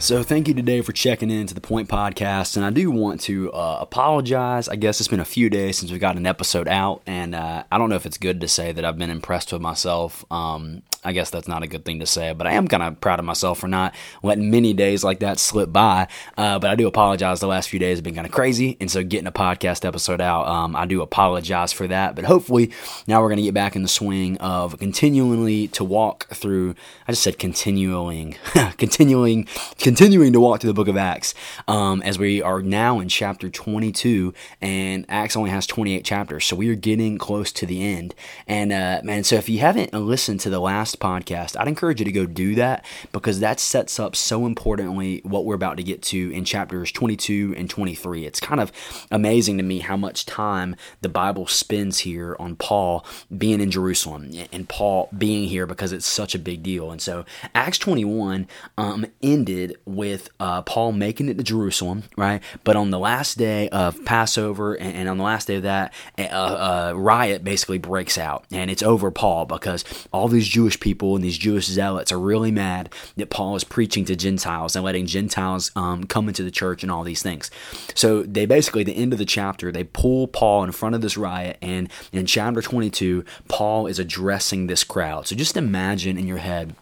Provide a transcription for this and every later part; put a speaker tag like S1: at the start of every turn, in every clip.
S1: So, thank you today for checking in to the Point Podcast. And I do want to uh, apologize. I guess it's been a few days since we got an episode out. And uh, I don't know if it's good to say that I've been impressed with myself. Um, I guess that's not a good thing to say, but I am kind of proud of myself for not letting many days like that slip by. Uh, but I do apologize. The last few days have been kind of crazy. And so, getting a podcast episode out, um, I do apologize for that. But hopefully, now we're going to get back in the swing of continually to walk through. I just said continuing, continuing continuing to walk through the book of Acts um, as we are now in chapter 22, and Acts only has 28 chapters, so we are getting close to the end. And uh, man, so if you haven't listened to the last podcast, I'd encourage you to go do that because that sets up so importantly what we're about to get to in chapters 22 and 23. It's kind of amazing to me how much time the Bible spends here on Paul being in Jerusalem and Paul being here because it's such a big deal. And so Acts 21 um, ended with uh, Paul making it to Jerusalem, right? But on the last day of Passover and, and on the last day of that, a, a, riot basically breaks out, and it's over Paul because all these Jewish people and these Jewish zealots are really mad that Paul is preaching to Gentiles and letting Gentiles um, come into the church and all these things. So they basically, the end of the chapter, they pull Paul in front of this riot, and in chapter 22, Paul is addressing this crowd. So just imagine in your head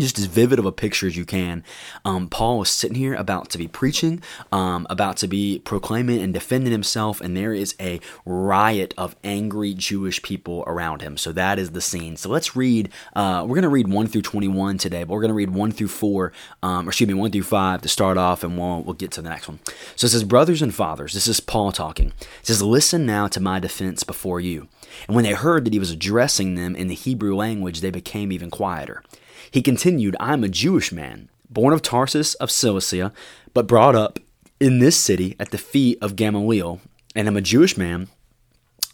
S1: just as vivid of a picture as you can. Um, Paul was sitting here about to be preaching, um, about to be proclaiming and defending himself, and there is a riot of angry Jewish people around him. So that is the scene. So let's read. Uh, we're going to read one through twenty-one today, but we're going to read one through four, um, or excuse me, one through five to start off, and we'll we'll get to the next one. So it says, "Brothers and fathers, this is Paul talking. It says, listen now to my defense before you." And when they heard that he was addressing them in the Hebrew language, they became even quieter. He continued, I am a Jewish man, born of Tarsus of Cilicia, but brought up in this city at the feet of Gamaliel, and am a Jewish man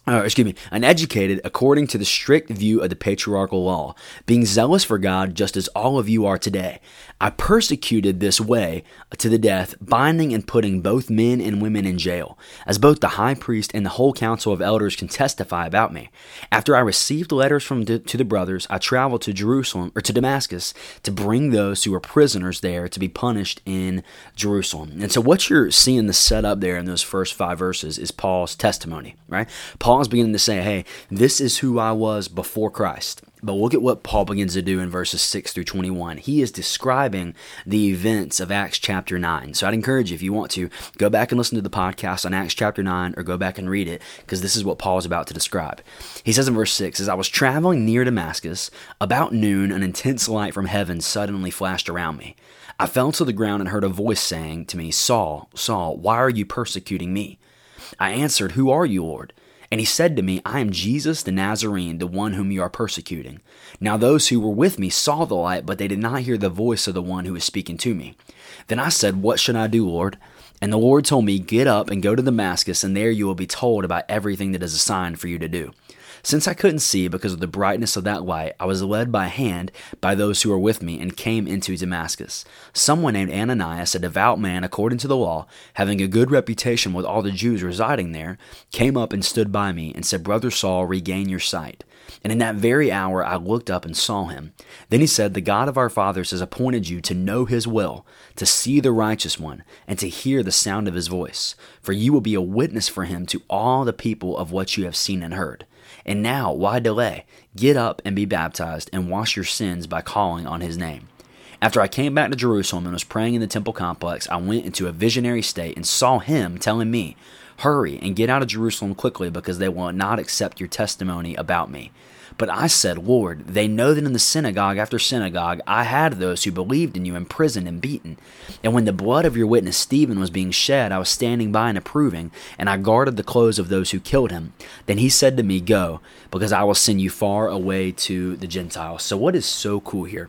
S1: uh, excuse me, uneducated according to the strict view of the patriarchal law, being zealous for God just as all of you are today. I persecuted this way to the death, binding and putting both men and women in jail, as both the high priest and the whole council of elders can testify about me. After I received letters from to the brothers, I traveled to Jerusalem or to Damascus to bring those who were prisoners there to be punished in Jerusalem. And so, what you're seeing the setup there in those first five verses is Paul's testimony, right? Paul Paul is beginning to say, hey, this is who I was before Christ. But look at what Paul begins to do in verses 6 through 21. He is describing the events of Acts chapter 9. So I'd encourage you, if you want to, go back and listen to the podcast on Acts chapter 9 or go back and read it because this is what Paul is about to describe. He says in verse 6 As I was traveling near Damascus, about noon, an intense light from heaven suddenly flashed around me. I fell to the ground and heard a voice saying to me, Saul, Saul, why are you persecuting me? I answered, Who are you, Lord? And he said to me, I am Jesus the Nazarene, the one whom you are persecuting. Now those who were with me saw the light, but they did not hear the voice of the one who was speaking to me. Then I said, What should I do, Lord? And the Lord told me, Get up and go to Damascus, and there you will be told about everything that is assigned for you to do. Since I couldn't see because of the brightness of that light, I was led by hand by those who were with me and came into Damascus. Someone named Ananias, a devout man according to the law, having a good reputation with all the Jews residing there, came up and stood by me and said, Brother Saul, regain your sight. And in that very hour I looked up and saw him. Then he said, The God of our fathers has appointed you to know his will, to see the righteous one, and to hear the sound of his voice. For you will be a witness for him to all the people of what you have seen and heard. And now, why delay? Get up and be baptized and wash your sins by calling on his name. After I came back to Jerusalem and was praying in the temple complex, I went into a visionary state and saw him telling me, Hurry and get out of Jerusalem quickly because they will not accept your testimony about me. But I said, Lord, they know that in the synagogue after synagogue I had those who believed in you imprisoned and beaten. And when the blood of your witness Stephen was being shed, I was standing by and approving, and I guarded the clothes of those who killed him. Then he said to me, Go, because I will send you far away to the Gentiles. So, what is so cool here?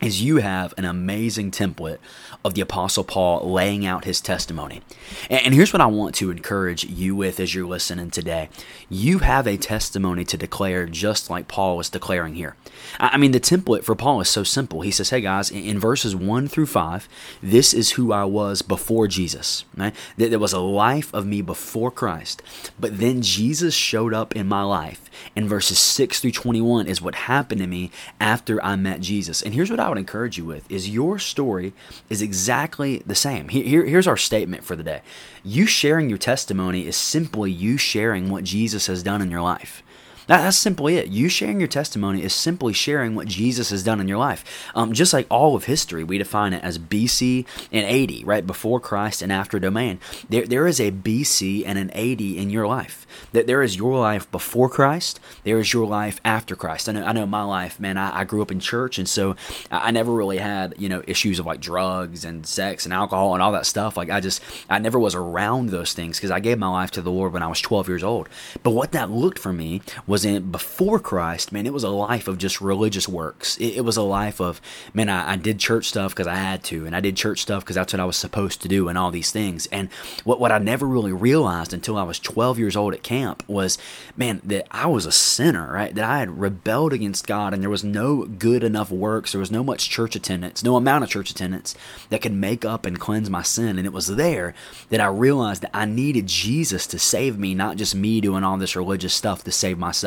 S1: Is you have an amazing template of the Apostle Paul laying out his testimony. And here's what I want to encourage you with as you're listening today. You have a testimony to declare just like Paul was declaring here. I mean, the template for Paul is so simple. He says, Hey guys, in verses 1 through 5, this is who I was before Jesus. Right? There was a life of me before Christ, but then Jesus showed up in my life. And verses 6 through 21 is what happened to me after I met Jesus. And here's what I would encourage you with is your story is exactly the same. Here, here's our statement for the day. You sharing your testimony is simply you sharing what Jesus has done in your life. That, that's simply it. You sharing your testimony is simply sharing what Jesus has done in your life. Um, just like all of history, we define it as BC and AD, right? Before Christ and after domain. There, there is a BC and an AD in your life. That there is your life before Christ, there is your life after Christ. I know, I know my life, man, I, I grew up in church, and so I, I never really had, you know, issues of like drugs and sex and alcohol and all that stuff. Like, I just, I never was around those things because I gave my life to the Lord when I was 12 years old. But what that looked for me was was in before Christ, man, it was a life of just religious works. It, it was a life of, man, I, I did church stuff because I had to, and I did church stuff because that's what I was supposed to do, and all these things. And what, what I never really realized until I was 12 years old at camp was, man, that I was a sinner, right? That I had rebelled against God, and there was no good enough works, there was no much church attendance, no amount of church attendance that could make up and cleanse my sin. And it was there that I realized that I needed Jesus to save me, not just me doing all this religious stuff to save myself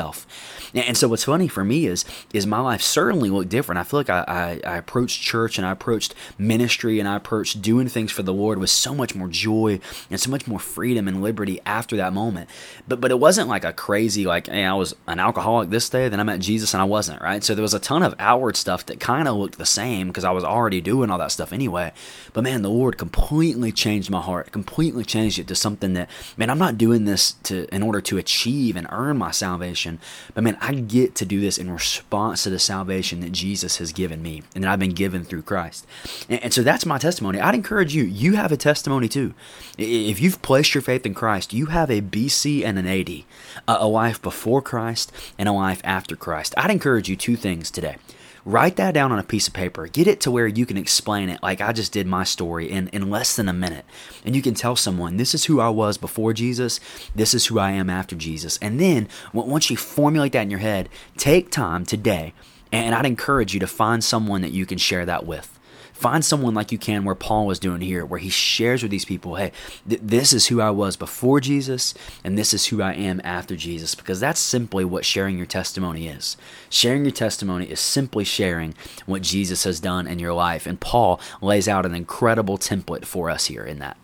S1: And so what's funny for me is is my life certainly looked different. I feel like I, I, I, approached church and I approached ministry and I approached doing things for the Lord with so much more joy and so much more freedom and liberty after that moment. But but it wasn't like a crazy like hey I was an alcoholic this day then I met Jesus and I wasn't right. So there was a ton of outward stuff that kind of looked the same because I was already doing all that stuff anyway. But man, the Lord completely changed my heart, completely changed it to something that man I'm not doing this to in order to achieve and earn my salvation salvation. But man, I get to do this in response to the salvation that Jesus has given me and that I've been given through Christ. And, and so that's my testimony. I'd encourage you, you have a testimony too. If you've placed your faith in Christ, you have a BC and an AD, a life before Christ and a life after Christ. I'd encourage you two things today. Write that down on a piece of paper. Get it to where you can explain it like I just did my story in, in less than a minute. And you can tell someone, this is who I was before Jesus, this is who I am after Jesus. And then once you formulate that in your head, take time today, and I'd encourage you to find someone that you can share that with. Find someone like you can where Paul was doing here, where he shares with these people, hey, th- this is who I was before Jesus, and this is who I am after Jesus, because that's simply what sharing your testimony is. Sharing your testimony is simply sharing what Jesus has done in your life, and Paul lays out an incredible template for us here in that.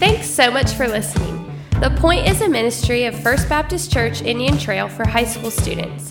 S2: Thanks so much for listening. The Point is a ministry of First Baptist Church Indian Trail for high school students.